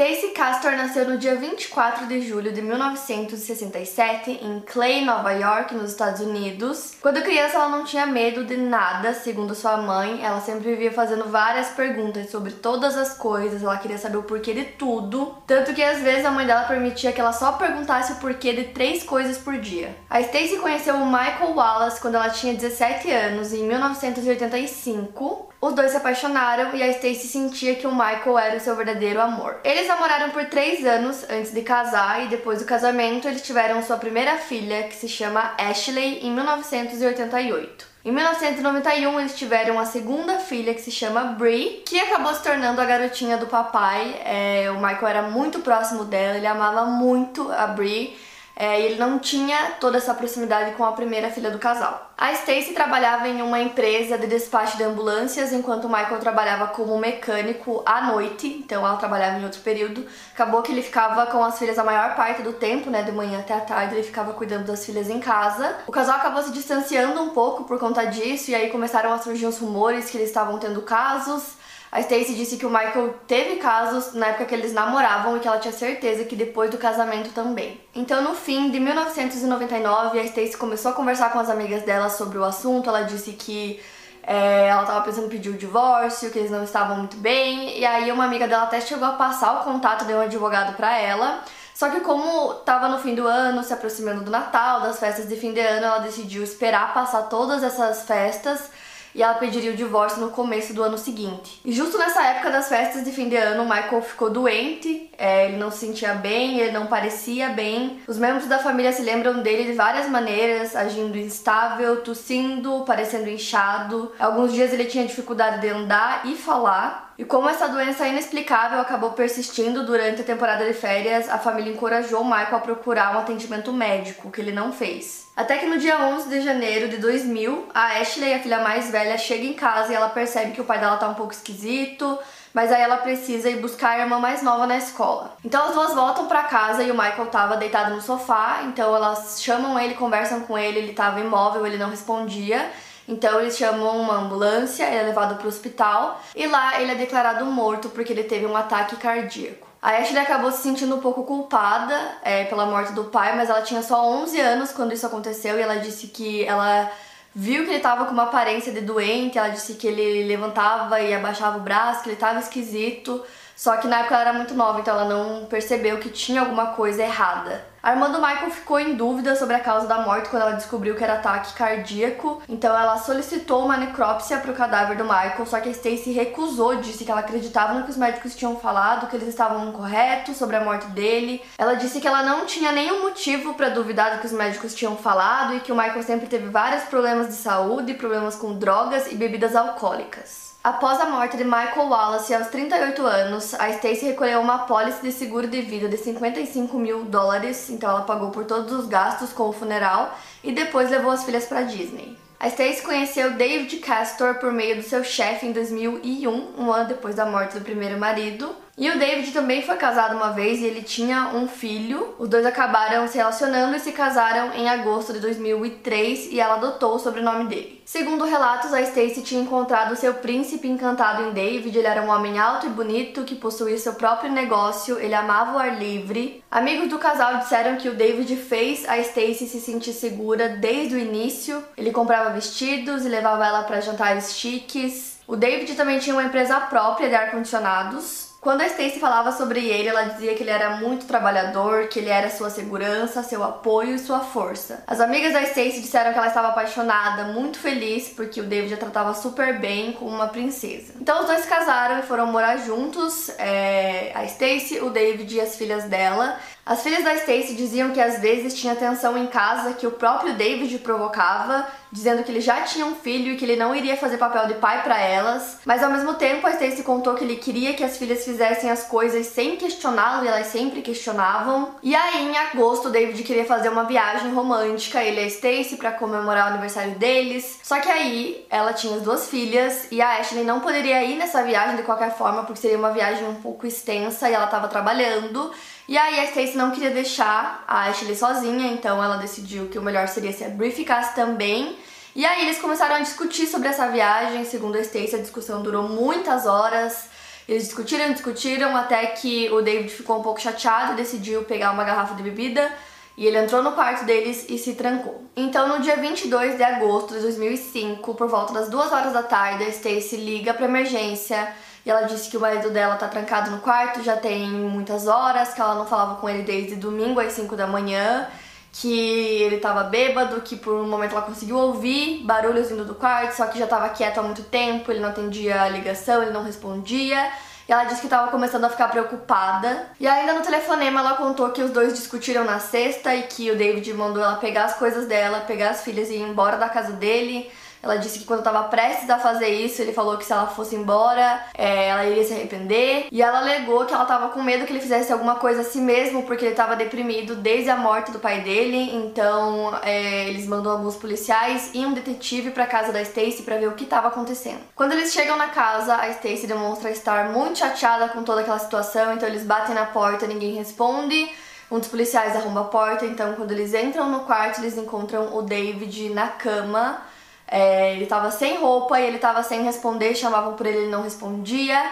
Stacy Castor nasceu no dia 24 de julho de 1967 em Clay, Nova York, nos Estados Unidos. Quando criança, ela não tinha medo de nada, segundo sua mãe. Ela sempre vivia fazendo várias perguntas sobre todas as coisas, ela queria saber o porquê de tudo. Tanto que às vezes a mãe dela permitia que ela só perguntasse o porquê de três coisas por dia. A Stacy conheceu o Michael Wallace quando ela tinha 17 anos, em 1985. Os dois se apaixonaram e a Stacy sentia que o Michael era o seu verdadeiro amor. Eles namoraram por três anos antes de casar e depois do casamento eles tiveram sua primeira filha, que se chama Ashley, em 1988. Em 1991, eles tiveram a segunda filha, que se chama Brie, que acabou se tornando a garotinha do papai. É, o Michael era muito próximo dela, ele amava muito a Brie é, ele não tinha toda essa proximidade com a primeira filha do casal. A Stacy trabalhava em uma empresa de despacho de ambulâncias, enquanto o Michael trabalhava como mecânico à noite, então ela trabalhava em outro período. Acabou que ele ficava com as filhas a maior parte do tempo, né, de manhã até a tarde, ele ficava cuidando das filhas em casa. O casal acabou se distanciando um pouco por conta disso, e aí começaram a surgir os rumores que eles estavam tendo casos. A Stacy disse que o Michael teve casos na época que eles namoravam e que ela tinha certeza que depois do casamento também. Então, no fim de 1999, a Stacy começou a conversar com as amigas dela sobre o assunto. Ela disse que é, ela estava pensando em pedir o divórcio, que eles não estavam muito bem. E aí, uma amiga dela até chegou a passar o contato de um advogado para ela. Só que como estava no fim do ano, se aproximando do Natal, das festas de fim de ano, ela decidiu esperar passar todas essas festas e ela pediria o divórcio no começo do ano seguinte. E justo nessa época das festas de fim de ano, Michael ficou doente, é, ele não se sentia bem, ele não parecia bem. Os membros da família se lembram dele de várias maneiras, agindo instável, tossindo, parecendo inchado. Alguns dias ele tinha dificuldade de andar e falar. E como essa doença inexplicável acabou persistindo durante a temporada de férias, a família encorajou Michael a procurar um atendimento médico, que ele não fez. Até que no dia 11 de janeiro de 2000, a Ashley, a filha mais velha, chega em casa e ela percebe que o pai dela tá um pouco esquisito, mas aí ela precisa ir buscar a irmã mais nova na escola. Então as duas voltam para casa e o Michael tava deitado no sofá, então elas chamam ele, conversam com ele, ele tava imóvel, ele não respondia. Então eles chamam uma ambulância, ele é levado para o hospital e lá ele é declarado morto porque ele teve um ataque cardíaco. A Ashley acabou se sentindo um pouco culpada é, pela morte do pai, mas ela tinha só 11 anos quando isso aconteceu e ela disse que ela viu que ele estava com uma aparência de doente, ela disse que ele levantava e abaixava o braço, que ele estava esquisito. Só que na época ela era muito nova, então ela não percebeu que tinha alguma coisa errada. A irmã do Michael ficou em dúvida sobre a causa da morte quando ela descobriu que era ataque cardíaco, então ela solicitou uma necrópsia para o cadáver do Michael, só que a Stacy recusou, disse que ela acreditava no que os médicos tinham falado, que eles estavam corretos sobre a morte dele. Ela disse que ela não tinha nenhum motivo para duvidar do que os médicos tinham falado e que o Michael sempre teve vários problemas de saúde, problemas com drogas e bebidas alcoólicas. Após a morte de Michael Wallace aos 38 anos, a Stacy recolheu uma apólice de seguro de vida de 55 mil dólares, então ela pagou por todos os gastos com o funeral e depois levou as filhas para Disney. A Stacy conheceu David Castor por meio do seu chefe em 2001, um ano depois da morte do primeiro marido, e o David também foi casado uma vez e ele tinha um filho. Os dois acabaram se relacionando e se casaram em agosto de 2003 e ela adotou o sobrenome dele. Segundo relatos, a Stacy tinha encontrado seu príncipe encantado em David. Ele era um homem alto e bonito que possuía seu próprio negócio, ele amava o ar livre. Amigos do casal disseram que o David fez a Stacy se sentir segura desde o início. Ele comprava vestidos e levava ela para jantares chiques. O David também tinha uma empresa própria de ar-condicionados. Quando a Stacy falava sobre ele, ela dizia que ele era muito trabalhador, que ele era sua segurança, seu apoio e sua força. As amigas da Stacy disseram que ela estava apaixonada, muito feliz, porque o David a tratava super bem como uma princesa. Então os dois casaram e foram morar juntos, é, a Stacy, o David e as filhas dela. As filhas da Stacy diziam que às vezes tinha tensão em casa que o próprio David provocava dizendo que ele já tinha um filho e que ele não iria fazer papel de pai para elas. Mas ao mesmo tempo, a Stacy contou que ele queria que as filhas fizessem as coisas sem questioná-lo e elas sempre questionavam. E aí, em agosto, o David queria fazer uma viagem romântica, ele e a Stacy, para comemorar o aniversário deles. Só que aí, ela tinha as duas filhas e a Ashley não poderia ir nessa viagem de qualquer forma, porque seria uma viagem um pouco extensa e ela estava trabalhando. E aí a Stacy não queria deixar a Ashley sozinha, então ela decidiu que o melhor seria se a Brie ficasse também. E aí eles começaram a discutir sobre essa viagem, segundo a Stacy, a discussão durou muitas horas. Eles discutiram, discutiram, até que o David ficou um pouco chateado decidiu pegar uma garrafa de bebida e ele entrou no quarto deles e se trancou. Então, no dia 22 de agosto de 2005, por volta das 2 horas da tarde, a Stacy liga para emergência e ela disse que o marido dela tá trancado no quarto já tem muitas horas, que ela não falava com ele desde domingo às 5 da manhã, que ele tava bêbado, que por um momento ela conseguiu ouvir barulhos vindo do quarto, só que já tava quieto há muito tempo, ele não atendia a ligação, ele não respondia. E ela disse que estava começando a ficar preocupada. E ainda no telefonema ela contou que os dois discutiram na sexta e que o David mandou ela pegar as coisas dela, pegar as filhas e ir embora da casa dele. Ela disse que quando estava prestes a fazer isso, ele falou que se ela fosse embora, é, ela iria se arrepender. E ela alegou que ela estava com medo que ele fizesse alguma coisa a si mesmo, porque ele estava deprimido desde a morte do pai dele. Então, é, eles mandam alguns policiais e um detetive para casa da Stacy para ver o que estava acontecendo. Quando eles chegam na casa, a Stacy demonstra estar muito chateada com toda aquela situação, então eles batem na porta, ninguém responde. Um dos policiais arromba a porta, então quando eles entram no quarto, eles encontram o David na cama é, ele tava sem roupa e ele tava sem responder, chamavam por ele, ele não respondia.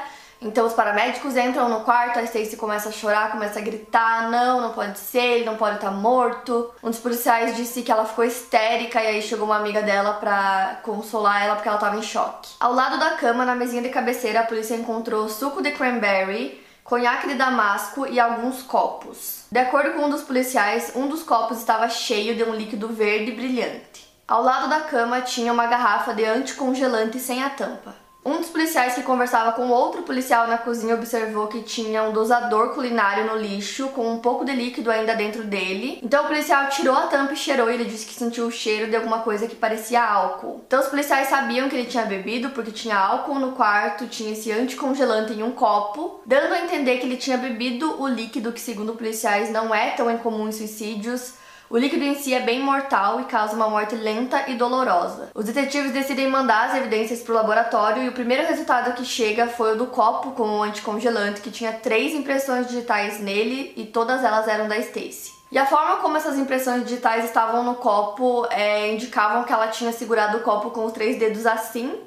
Então os paramédicos entram no quarto, a Stacy começa a chorar, começa a gritar, não, não pode ser, ele não pode estar tá morto. Um dos policiais disse que ela ficou histérica e aí chegou uma amiga dela pra consolar ela porque ela tava em choque. Ao lado da cama, na mesinha de cabeceira, a polícia encontrou suco de cranberry, conhaque de damasco e alguns copos. De acordo com um dos policiais, um dos copos estava cheio de um líquido verde brilhante. Ao lado da cama tinha uma garrafa de anticongelante sem a tampa. Um dos policiais que conversava com outro policial na cozinha observou que tinha um dosador culinário no lixo com um pouco de líquido ainda dentro dele. Então o policial tirou a tampa e cheirou e ele disse que sentiu o cheiro de alguma coisa que parecia álcool. Então os policiais sabiam que ele tinha bebido porque tinha álcool no quarto, tinha esse anticongelante em um copo, dando a entender que ele tinha bebido o líquido que segundo policiais não é tão incomum em suicídios o líquido em si é bem mortal e causa uma morte lenta e dolorosa. Os detetives decidem mandar as evidências para o laboratório e o primeiro resultado que chega foi o do copo com o anticongelante, que tinha três impressões digitais nele e todas elas eram da Stacy. E a forma como essas impressões digitais estavam no copo é, indicavam que ela tinha segurado o copo com os três dedos assim.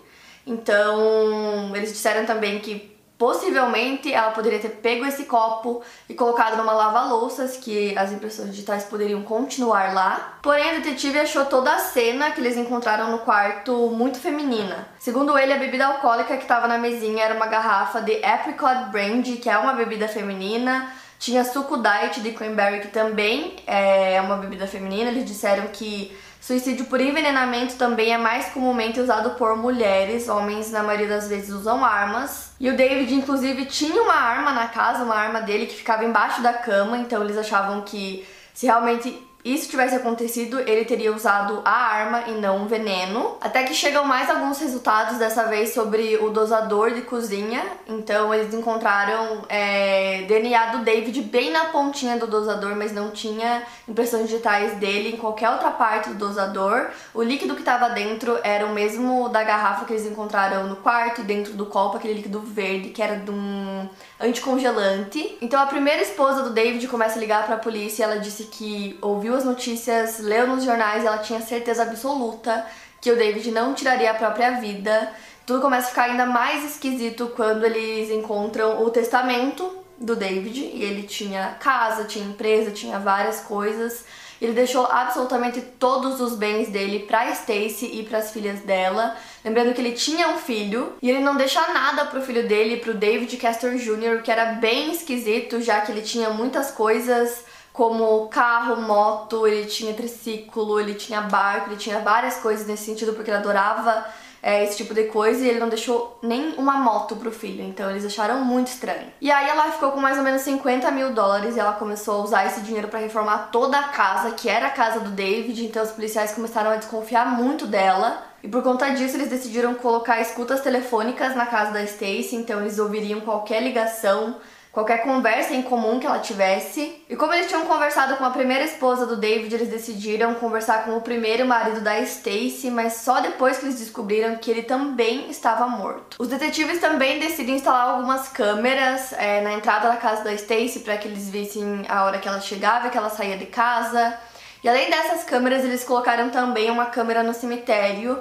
Então, eles disseram também que Possivelmente ela poderia ter pego esse copo e colocado numa lava-louças, que as impressões digitais poderiam continuar lá. Porém, a detetive achou toda a cena que eles encontraram no quarto muito feminina. Segundo ele, a bebida alcoólica que estava na mesinha era uma garrafa de Apricot Brandy, que é uma bebida feminina. Tinha suco diet de cranberry, que também é uma bebida feminina. Eles disseram que Suicídio por envenenamento também é mais comumente usado por mulheres, homens na maioria das vezes usam armas. E o David, inclusive, tinha uma arma na casa, uma arma dele que ficava embaixo da cama, então eles achavam que se realmente isso tivesse acontecido, ele teria usado a arma e não um veneno. Até que chegam mais alguns resultados, dessa vez sobre o dosador de cozinha. Então eles encontraram é, DNA do David bem na pontinha do dosador, mas não tinha impressões digitais dele em qualquer outra parte do dosador. O líquido que estava dentro era o mesmo da garrafa que eles encontraram no quarto e dentro do copo, aquele líquido verde que era de um anticongelante. Então a primeira esposa do David começa a ligar para a polícia ela disse que ouviu viu as notícias, leu nos jornais, ela tinha certeza absoluta que o David não tiraria a própria vida. Tudo começa a ficar ainda mais esquisito quando eles encontram o testamento do David e ele tinha casa, tinha empresa, tinha várias coisas. Ele deixou absolutamente todos os bens dele para Stacy e para as filhas dela, lembrando que ele tinha um filho e ele não deixa nada pro filho dele, pro David Castor Jr., que era bem esquisito, já que ele tinha muitas coisas como carro, moto, ele tinha triciclo, ele tinha barco, ele tinha várias coisas nesse sentido porque ele adorava é, esse tipo de coisa e ele não deixou nem uma moto pro filho, então eles acharam muito estranho. E aí ela ficou com mais ou menos 50 mil dólares e ela começou a usar esse dinheiro para reformar toda a casa, que era a casa do David, então os policiais começaram a desconfiar muito dela. E por conta disso, eles decidiram colocar escutas telefônicas na casa da Stacy, então eles ouviriam qualquer ligação, qualquer conversa em comum que ela tivesse. E como eles tinham conversado com a primeira esposa do David, eles decidiram conversar com o primeiro marido da Stacy, mas só depois que eles descobriram que ele também estava morto. Os detetives também decidem instalar algumas câmeras é, na entrada da casa da Stacy para que eles vissem a hora que ela chegava, que ela saía de casa. E além dessas câmeras, eles colocaram também uma câmera no cemitério,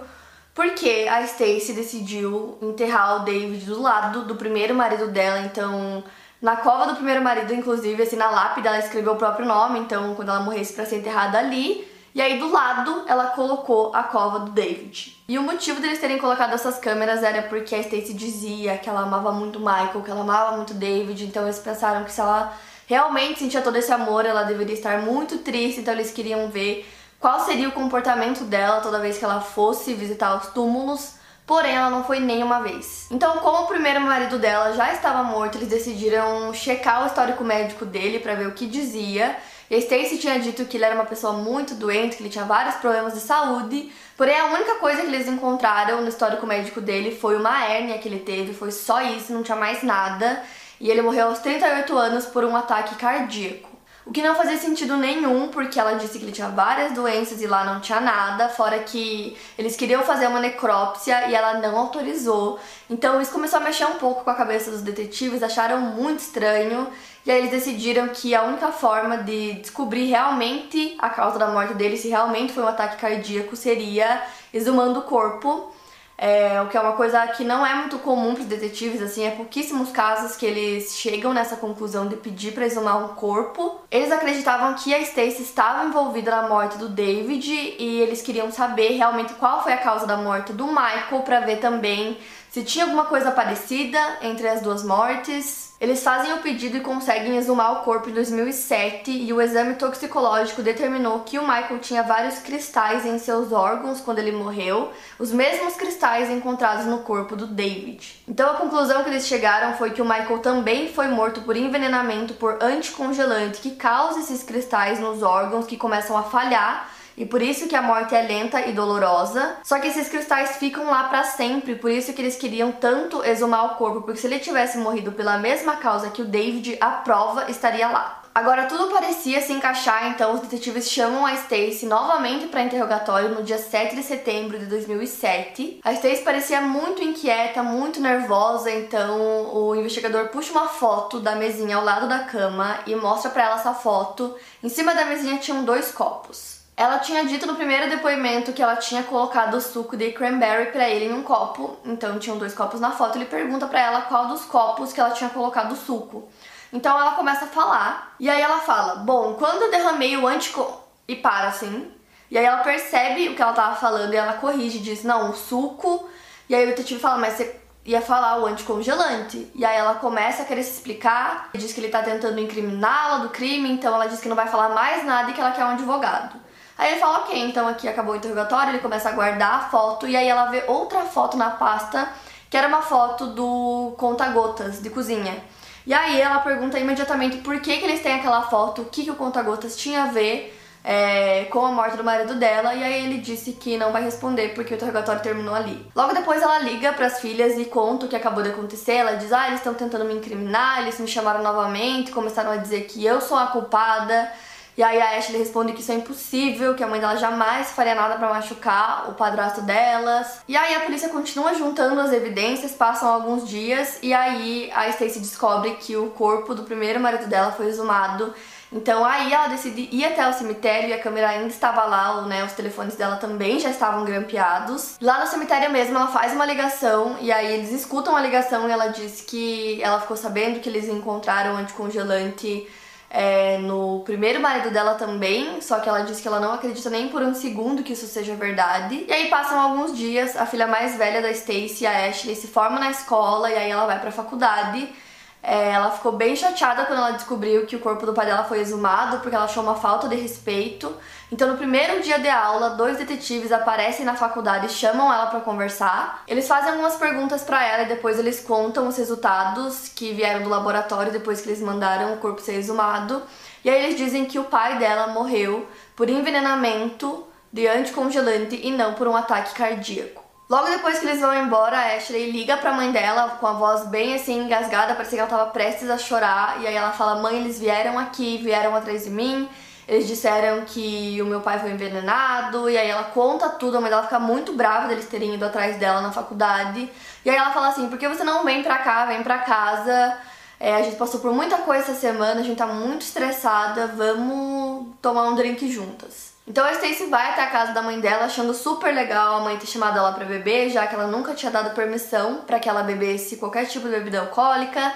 porque a Stacy decidiu enterrar o David do lado do primeiro marido dela, então na cova do primeiro marido, inclusive, assim, na lápide ela escreveu o próprio nome, então quando ela morresse para ser enterrada ali. E aí do lado ela colocou a cova do David. E o motivo deles terem colocado essas câmeras era porque a Stacy dizia que ela amava muito Michael, que ela amava muito David, então eles pensaram que se ela realmente sentia todo esse amor, ela deveria estar muito triste, então eles queriam ver qual seria o comportamento dela toda vez que ela fosse visitar os túmulos porém ela não foi nenhuma vez. Então, como o primeiro marido dela já estava morto, eles decidiram checar o histórico médico dele para ver o que dizia. E a tinha dito que ele era uma pessoa muito doente, que ele tinha vários problemas de saúde, porém a única coisa que eles encontraram no histórico médico dele foi uma hérnia que ele teve, foi só isso, não tinha mais nada. E ele morreu aos 38 anos por um ataque cardíaco. O que não fazia sentido nenhum, porque ela disse que ele tinha várias doenças e lá não tinha nada, fora que eles queriam fazer uma necrópsia e ela não autorizou. Então isso começou a mexer um pouco com a cabeça dos detetives, acharam muito estranho, e aí eles decidiram que a única forma de descobrir realmente a causa da morte dele, se realmente foi um ataque cardíaco, seria exumando o corpo é, o que é uma coisa que não é muito comum para detetives, assim, é pouquíssimos casos que eles chegam nessa conclusão de pedir para exumar um corpo. Eles acreditavam que a Stacy estava envolvida na morte do David e eles queriam saber realmente qual foi a causa da morte do Michael para ver também se tinha alguma coisa parecida entre as duas mortes. Eles fazem o pedido e conseguem exumar o corpo em 2007 e o exame toxicológico determinou que o Michael tinha vários cristais em seus órgãos quando ele morreu, os mesmos cristais encontrados no corpo do David. Então a conclusão que eles chegaram foi que o Michael também foi morto por envenenamento por anticongelante que causa esses cristais nos órgãos que começam a falhar e por isso que a morte é lenta e dolorosa. Só que esses cristais ficam lá para sempre, por isso que eles queriam tanto exumar o corpo, porque se ele tivesse morrido pela mesma causa que o David, a prova estaria lá. Agora tudo parecia se encaixar, então os detetives chamam a Stacy novamente para interrogatório no dia 7 de setembro de 2007. A Stacy parecia muito inquieta, muito nervosa, então o investigador puxa uma foto da mesinha ao lado da cama e mostra para ela essa foto. Em cima da mesinha tinham dois copos. Ela tinha dito no primeiro depoimento que ela tinha colocado o suco de cranberry para ele em um copo, então tinham dois copos na foto. Ele pergunta para ela qual dos copos que ela tinha colocado o suco. Então ela começa a falar, e aí ela fala: Bom, quando eu derramei o antico. e para assim. E aí ela percebe o que ela tava falando e ela corrige, diz: Não, o suco. E aí o detetive fala: Mas você ia falar o anticongelante. E aí ela começa a querer se explicar, diz que ele tá tentando incriminá-la do crime, então ela diz que não vai falar mais nada e que ela quer um advogado. Aí ele fala, ok, então aqui acabou o interrogatório, ele começa a guardar a foto e aí ela vê outra foto na pasta, que era uma foto do conta-gotas de cozinha. E aí ela pergunta imediatamente por que, que eles têm aquela foto, o que, que o conta-gotas tinha a ver é, com a morte do marido dela, e aí ele disse que não vai responder porque o interrogatório terminou ali. Logo depois ela liga para as filhas e conta o que acabou de acontecer. Ela diz: Ah, eles estão tentando me incriminar, eles me chamaram novamente, começaram a dizer que eu sou a culpada. E aí a Ashley responde que isso é impossível, que a mãe dela jamais faria nada para machucar o padrasto delas. E aí a polícia continua juntando as evidências, passam alguns dias e aí a Stacy descobre que o corpo do primeiro marido dela foi exumado. Então aí ela decide ir até o cemitério e a câmera ainda estava lá, né? Os telefones dela também já estavam grampeados. Lá no cemitério mesmo ela faz uma ligação e aí eles escutam a ligação e ela diz que ela ficou sabendo que eles encontraram anticongelante é, no primeiro marido dela também, só que ela disse que ela não acredita nem por um segundo que isso seja verdade. E aí passam alguns dias, a filha mais velha da Stacy, a Ashley, se forma na escola e aí ela vai pra faculdade. É, ela ficou bem chateada quando ela descobriu que o corpo do pai dela foi exumado, porque ela achou uma falta de respeito. Então, no primeiro dia de aula, dois detetives aparecem na faculdade e chamam ela para conversar. Eles fazem algumas perguntas para ela e depois eles contam os resultados que vieram do laboratório depois que eles mandaram o corpo ser exumado. E aí eles dizem que o pai dela morreu por envenenamento de anticongelante e não por um ataque cardíaco. Logo depois que eles vão embora, a Ashley liga pra mãe dela com a voz bem assim engasgada, parecia que ela tava prestes a chorar. E aí ela fala: Mãe, eles vieram aqui, vieram atrás de mim. Eles disseram que o meu pai foi envenenado. E aí ela conta tudo. A mãe dela fica muito brava deles terem ido atrás dela na faculdade. E aí ela fala assim: Por que você não vem pra cá, vem pra casa? É, a gente passou por muita coisa essa semana, a gente tá muito estressada. Vamos tomar um drink juntas. Então a Stacy vai até a casa da mãe dela, achando super legal a mãe ter chamado ela para beber, já que ela nunca tinha dado permissão para que ela bebesse qualquer tipo de bebida alcoólica.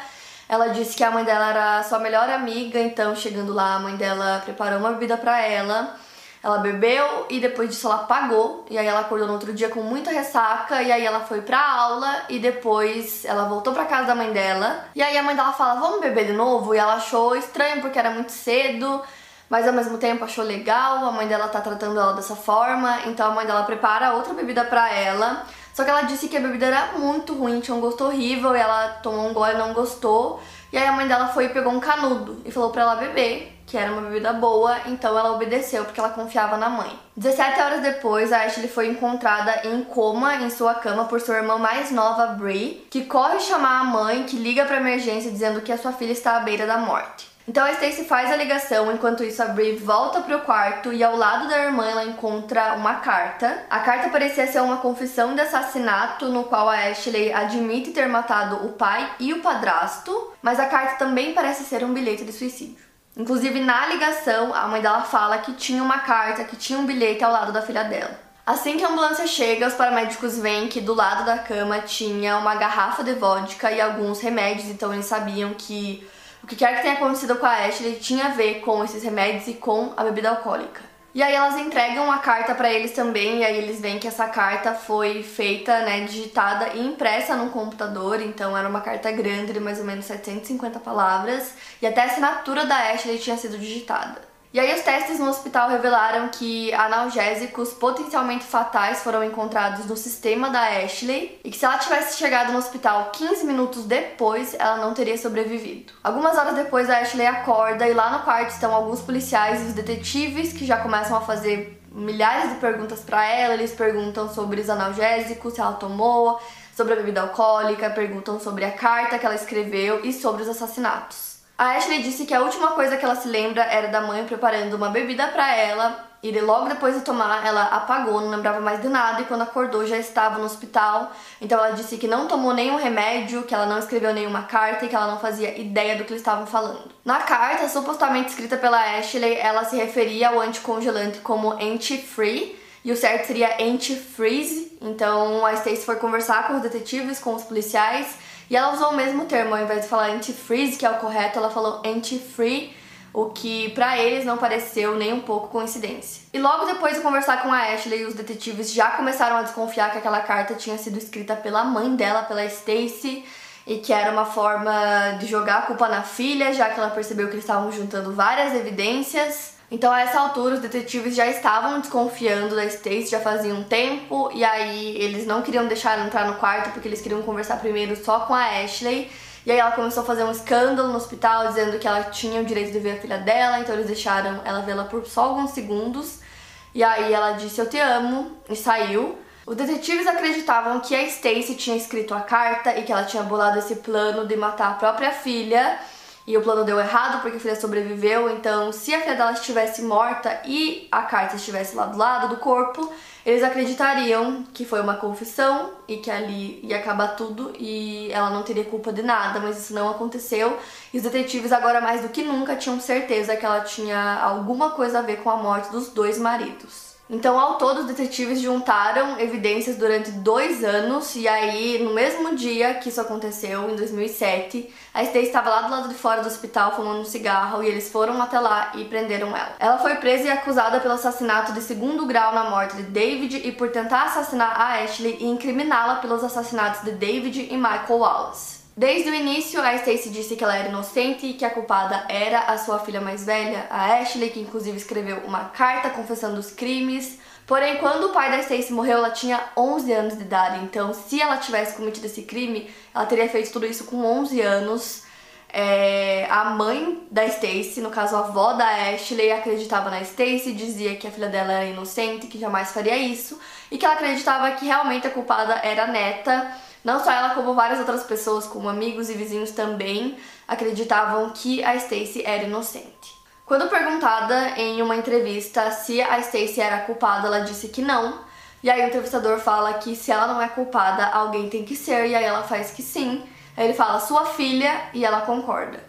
Ela disse que a mãe dela era sua melhor amiga, então chegando lá a mãe dela preparou uma bebida para ela. Ela bebeu e depois disso ela pagou. E aí ela acordou no outro dia com muita ressaca. E aí ela foi pra aula e depois ela voltou pra casa da mãe dela. E aí a mãe dela fala: Vamos beber de novo? E ela achou estranho porque era muito cedo mas ao mesmo tempo achou legal, a mãe dela tá tratando ela dessa forma, então a mãe dela prepara outra bebida pra ela. Só que ela disse que a bebida era muito ruim, tinha um gosto horrível, e ela tomou um gole e não gostou. E aí a mãe dela foi e pegou um canudo e falou pra ela beber, que era uma bebida boa, então ela obedeceu porque ela confiava na mãe. 17 horas depois, a Ashley foi encontrada em coma em sua cama por sua irmã mais nova, Brie, que corre chamar a mãe, que liga pra emergência dizendo que a sua filha está à beira da morte. Então a Stacy faz a ligação, enquanto isso a Brie volta pro quarto e ao lado da irmã ela encontra uma carta. A carta parecia ser uma confissão de assassinato no qual a Ashley admite ter matado o pai e o padrasto, mas a carta também parece ser um bilhete de suicídio. Inclusive na ligação, a mãe dela fala que tinha uma carta, que tinha um bilhete ao lado da filha dela. Assim que a ambulância chega, os paramédicos veem que do lado da cama tinha uma garrafa de vodka e alguns remédios, então eles sabiam que o que quer que tenha acontecido com a Ashley tinha a ver com esses remédios e com a bebida alcoólica. E aí elas entregam a carta para eles também, e aí eles veem que essa carta foi feita, né, digitada e impressa num computador, então era uma carta grande de mais ou menos 750 palavras, e até a assinatura da Ashley tinha sido digitada. E aí os testes no hospital revelaram que analgésicos potencialmente fatais foram encontrados no sistema da Ashley e que se ela tivesse chegado no hospital 15 minutos depois, ela não teria sobrevivido. Algumas horas depois a Ashley acorda e lá no quarto estão alguns policiais e os detetives que já começam a fazer milhares de perguntas para ela, eles perguntam sobre os analgésicos, se ela tomou, sobre a bebida alcoólica, perguntam sobre a carta que ela escreveu e sobre os assassinatos. A Ashley disse que a última coisa que ela se lembra era da mãe preparando uma bebida para ela e logo depois de tomar ela apagou, não lembrava mais de nada e quando acordou já estava no hospital. Então ela disse que não tomou nenhum remédio, que ela não escreveu nenhuma carta e que ela não fazia ideia do que eles estavam falando. Na carta, supostamente escrita pela Ashley, ela se referia ao anticongelante como anti-free e o certo seria anti-freeze. Então a Stacy foi conversar com os detetives, com os policiais e ela usou o mesmo termo, ao invés de falar anti-freeze, que é o correto, ela falou anti-free, o que para eles não pareceu nem um pouco coincidência. E logo depois de conversar com a Ashley, os detetives já começaram a desconfiar que aquela carta tinha sido escrita pela mãe dela, pela Stacy, e que era uma forma de jogar a culpa na filha, já que ela percebeu que eles estavam juntando várias evidências. Então, a essa altura, os detetives já estavam desconfiando da Stacy já fazia um tempo, e aí eles não queriam deixar ela entrar no quarto porque eles queriam conversar primeiro só com a Ashley. E aí ela começou a fazer um escândalo no hospital dizendo que ela tinha o direito de ver a filha dela, então eles deixaram ela vê-la por só alguns segundos. E aí ela disse eu te amo e saiu. Os detetives acreditavam que a Stacy tinha escrito a carta e que ela tinha bolado esse plano de matar a própria filha e o plano deu errado porque a filha sobreviveu, então se a filha dela estivesse morta e a carta estivesse lá do lado do corpo, eles acreditariam que foi uma confissão e que ali ia acabar tudo e ela não teria culpa de nada, mas isso não aconteceu. E os detetives agora mais do que nunca tinham certeza que ela tinha alguma coisa a ver com a morte dos dois maridos. Então, ao todo, os detetives juntaram evidências durante dois anos, e aí, no mesmo dia que isso aconteceu, em 2007, a Stacy estava lá do lado de fora do hospital fumando um cigarro e eles foram até lá e prenderam ela. Ela foi presa e acusada pelo assassinato de segundo grau na morte de David e por tentar assassinar a Ashley e incriminá-la pelos assassinatos de David e Michael Wallace. Desde o início, a Stacy disse que ela era inocente e que a culpada era a sua filha mais velha, a Ashley, que inclusive escreveu uma carta confessando os crimes. Porém, quando o pai da Stacy morreu, ela tinha 11 anos de idade. Então, se ela tivesse cometido esse crime, ela teria feito tudo isso com 11 anos. É, a mãe da Stacy, no caso a avó da Ashley, acreditava na Stacy, dizia que a filha dela era inocente, que jamais faria isso, e que ela acreditava que realmente a culpada era a neta. Não só ela, como várias outras pessoas, como amigos e vizinhos também, acreditavam que a Stacy era inocente. Quando perguntada em uma entrevista se a Stacy era culpada, ela disse que não. E aí o entrevistador fala que se ela não é culpada, alguém tem que ser, e aí ela faz que sim. Aí ele fala sua filha e ela concorda.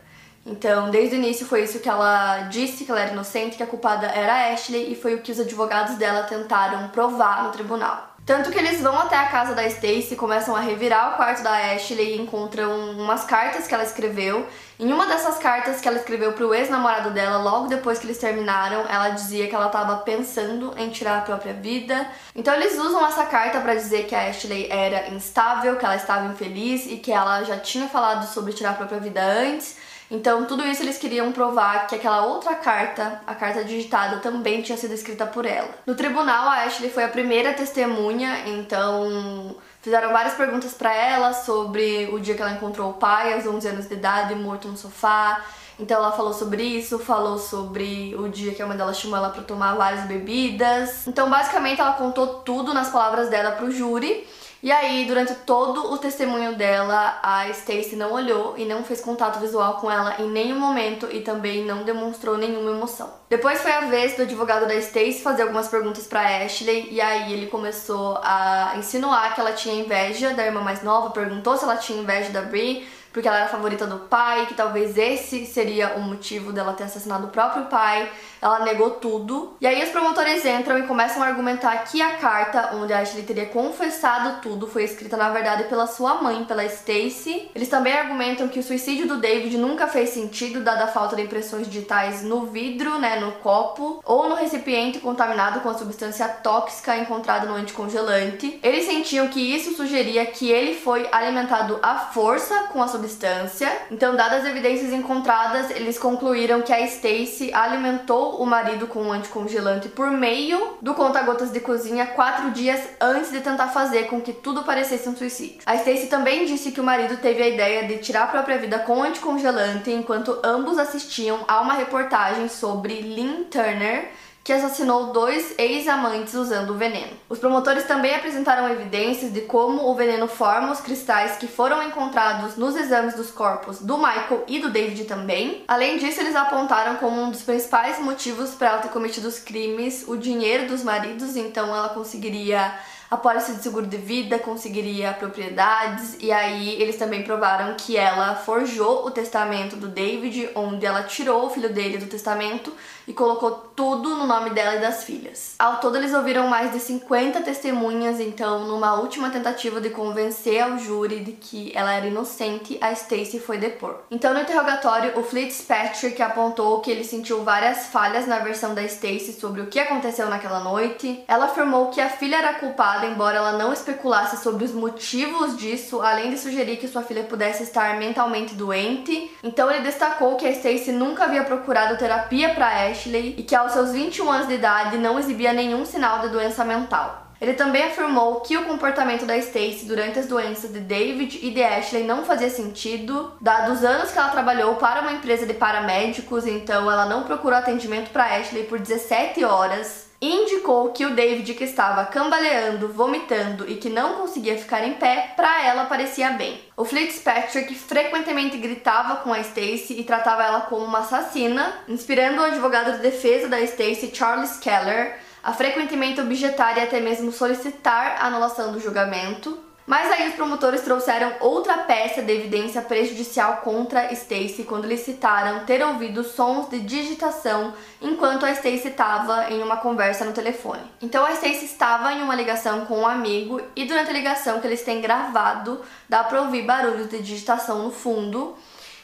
Então, desde o início foi isso que ela disse, que ela era inocente, que a culpada era a Ashley, e foi o que os advogados dela tentaram provar no tribunal. Tanto que eles vão até a casa da Stacy, começam a revirar o quarto da Ashley e encontram umas cartas que ela escreveu. Em uma dessas cartas que ela escreveu pro ex-namorado dela, logo depois que eles terminaram, ela dizia que ela estava pensando em tirar a própria vida. Então eles usam essa carta para dizer que a Ashley era instável, que ela estava infeliz e que ela já tinha falado sobre tirar a própria vida antes. Então, tudo isso eles queriam provar que aquela outra carta, a carta digitada, também tinha sido escrita por ela. No tribunal, a Ashley foi a primeira testemunha, então fizeram várias perguntas para ela sobre o dia que ela encontrou o pai, aos 11 anos de idade, morto no sofá. Então ela falou sobre isso, falou sobre o dia que a mãe dela chamou ela para tomar várias bebidas. Então basicamente ela contou tudo nas palavras dela pro júri. E aí, durante todo o testemunho dela, a Stacy não olhou e não fez contato visual com ela em nenhum momento e também não demonstrou nenhuma emoção. Depois foi a vez do advogado da Stacy fazer algumas perguntas para Ashley e aí ele começou a insinuar que ela tinha inveja da irmã mais nova, perguntou se ela tinha inveja da Brie porque ela era a favorita do pai, que talvez esse seria o motivo dela ter assassinado o próprio pai. Ela negou tudo. E aí os promotores entram e começam a argumentar que a carta onde a Ashley teria confessado tudo foi escrita na verdade pela sua mãe, pela Stacy. Eles também argumentam que o suicídio do David nunca fez sentido dada a falta de impressões digitais no vidro, né, no copo ou no recipiente contaminado com a substância tóxica encontrada no anticongelante. Eles sentiam que isso sugeria que ele foi alimentado à força com a substância substância. Então, dadas as evidências encontradas, eles concluíram que a Stacy alimentou o marido com um anticongelante por meio do conta-gotas de cozinha quatro dias antes de tentar fazer com que tudo parecesse um suicídio. A Stacy também disse que o marido teve a ideia de tirar a própria vida com anticongelante enquanto ambos assistiam a uma reportagem sobre Lynn Turner que assassinou dois ex-amantes usando o veneno. Os promotores também apresentaram evidências de como o veneno forma os cristais que foram encontrados nos exames dos corpos do Michael e do David também. Além disso, eles apontaram como um dos principais motivos para ela ter cometido os crimes o dinheiro dos maridos, então ela conseguiria a pólice de seguro de vida, conseguiria propriedades, e aí eles também provaram que ela forjou o testamento do David, onde ela tirou o filho dele do testamento e colocou tudo no nome dela e das filhas. Ao todo, eles ouviram mais de 50 testemunhas, então, numa última tentativa de convencer ao júri de que ela era inocente, a Stacy foi depor. Então, no interrogatório, o Fitzpatrick apontou que ele sentiu várias falhas na versão da Stacy sobre o que aconteceu naquela noite. Ela afirmou que a filha era culpada, embora ela não especulasse sobre os motivos disso, além de sugerir que sua filha pudesse estar mentalmente doente. Então, ele destacou que a Stacy nunca havia procurado terapia para Ashley e que aos seus 21 anos de idade não exibia nenhum sinal de doença mental. Ele também afirmou que o comportamento da Stacy durante as doenças de David e de Ashley não fazia sentido, dados os anos que ela trabalhou para uma empresa de paramédicos, então ela não procurou atendimento para Ashley por 17 horas indicou que o David, que estava cambaleando, vomitando e que não conseguia ficar em pé, para ela parecia bem. O Fitzpatrick frequentemente gritava com a Stacy e tratava ela como uma assassina, inspirando o advogado de defesa da Stacy, Charles Keller, a frequentemente objetar e até mesmo solicitar a anulação do julgamento. Mas aí os promotores trouxeram outra peça de evidência prejudicial contra Stacy quando eles citaram ter ouvido sons de digitação enquanto a Stacy estava em uma conversa no telefone. Então a Stacy estava em uma ligação com um amigo e durante a ligação que eles têm gravado dá para ouvir barulhos de digitação no fundo.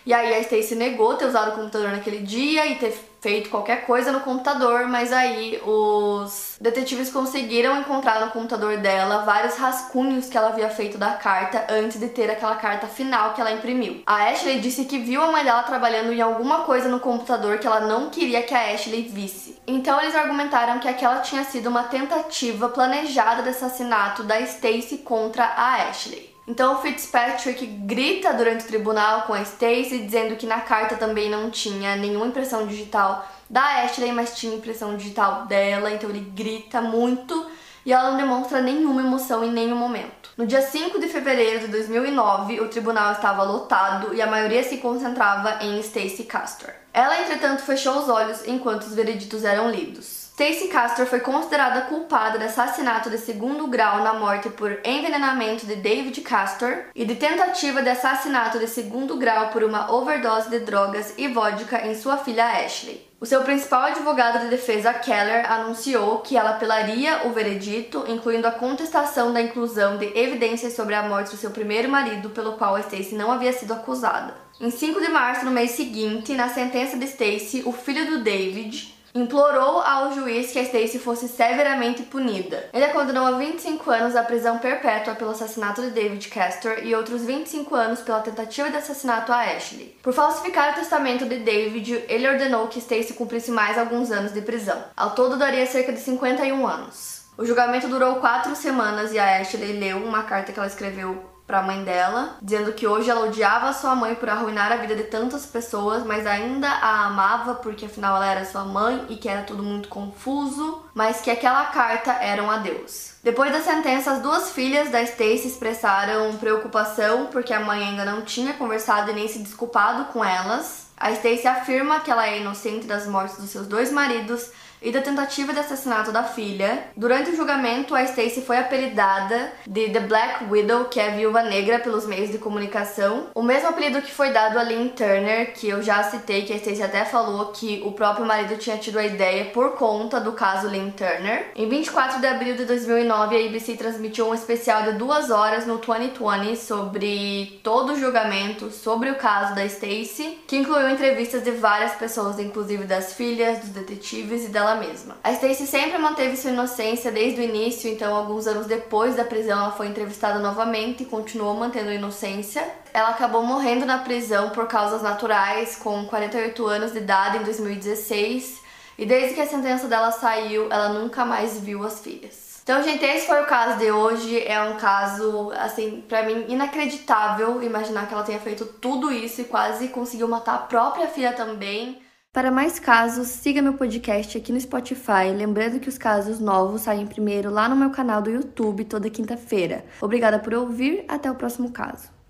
E aí a Stacy negou ter usado o computador naquele dia e ter feito qualquer coisa no computador, mas aí os detetives conseguiram encontrar no computador dela vários rascunhos que ela havia feito da carta antes de ter aquela carta final que ela imprimiu. A Ashley disse que viu a mãe dela trabalhando em alguma coisa no computador que ela não queria que a Ashley visse. Então eles argumentaram que aquela tinha sido uma tentativa planejada de assassinato da Stacy contra a Ashley. Então o Fitzpatrick grita durante o tribunal com a Stacy, dizendo que na carta também não tinha nenhuma impressão digital da Ashley, mas tinha impressão digital dela, então ele grita muito e ela não demonstra nenhuma emoção em nenhum momento. No dia 5 de fevereiro de 2009, o tribunal estava lotado e a maioria se concentrava em Stacy Castor. Ela, entretanto, fechou os olhos enquanto os vereditos eram lidos. Stacey Castor foi considerada culpada de assassinato de segundo grau na morte por envenenamento de David Castor e de tentativa de assassinato de segundo grau por uma overdose de drogas e vodka em sua filha Ashley. O seu principal advogado de defesa, Keller, anunciou que ela apelaria o veredito, incluindo a contestação da inclusão de evidências sobre a morte do seu primeiro marido, pelo qual Stacey não havia sido acusada. Em 5 de março, no mês seguinte, na sentença de Stacey, o filho do David, implorou ao juiz que a Stacy fosse severamente punida. Ele a condenou a 25 anos à prisão perpétua pelo assassinato de David Castor e outros 25 anos pela tentativa de assassinato a Ashley. Por falsificar o testamento de David, ele ordenou que Stacy cumprisse mais alguns anos de prisão. Ao todo daria cerca de 51 anos. O julgamento durou quatro semanas e a Ashley leu uma carta que ela escreveu para a mãe dela, dizendo que hoje ela odiava sua mãe por arruinar a vida de tantas pessoas, mas ainda a amava porque afinal ela era sua mãe e que era tudo muito confuso, mas que aquela carta era um adeus. Depois da sentença, as duas filhas da Stacy expressaram preocupação porque a mãe ainda não tinha conversado e nem se desculpado com elas. A Stacy afirma que ela é inocente das mortes dos seus dois maridos e da tentativa de assassinato da filha. Durante o julgamento, a Stacy foi apelidada de The Black Widow, que é a viúva negra pelos meios de comunicação. O mesmo apelido que foi dado a Lynn Turner, que eu já citei, que a Stacy até falou que o próprio marido tinha tido a ideia por conta do caso Lynn Turner. Em 24 de abril de 2009, a ABC transmitiu um especial de duas horas no 2020 sobre todo o julgamento, sobre o caso da Stacy, que incluiu entrevistas de várias pessoas, inclusive das filhas, dos detetives e dela ela mesma. A Stacy sempre manteve sua inocência desde o início, então alguns anos depois da prisão ela foi entrevistada novamente e continuou mantendo a inocência. Ela acabou morrendo na prisão por causas naturais, com 48 anos de idade em 2016, e desde que a sentença dela saiu, ela nunca mais viu as filhas. Então, gente, esse foi o caso de hoje. É um caso, assim, para mim inacreditável imaginar que ela tenha feito tudo isso e quase conseguiu matar a própria filha também. Para mais casos, siga meu podcast aqui no Spotify. Lembrando que os casos novos saem primeiro lá no meu canal do YouTube toda quinta-feira. Obrigada por ouvir, até o próximo caso.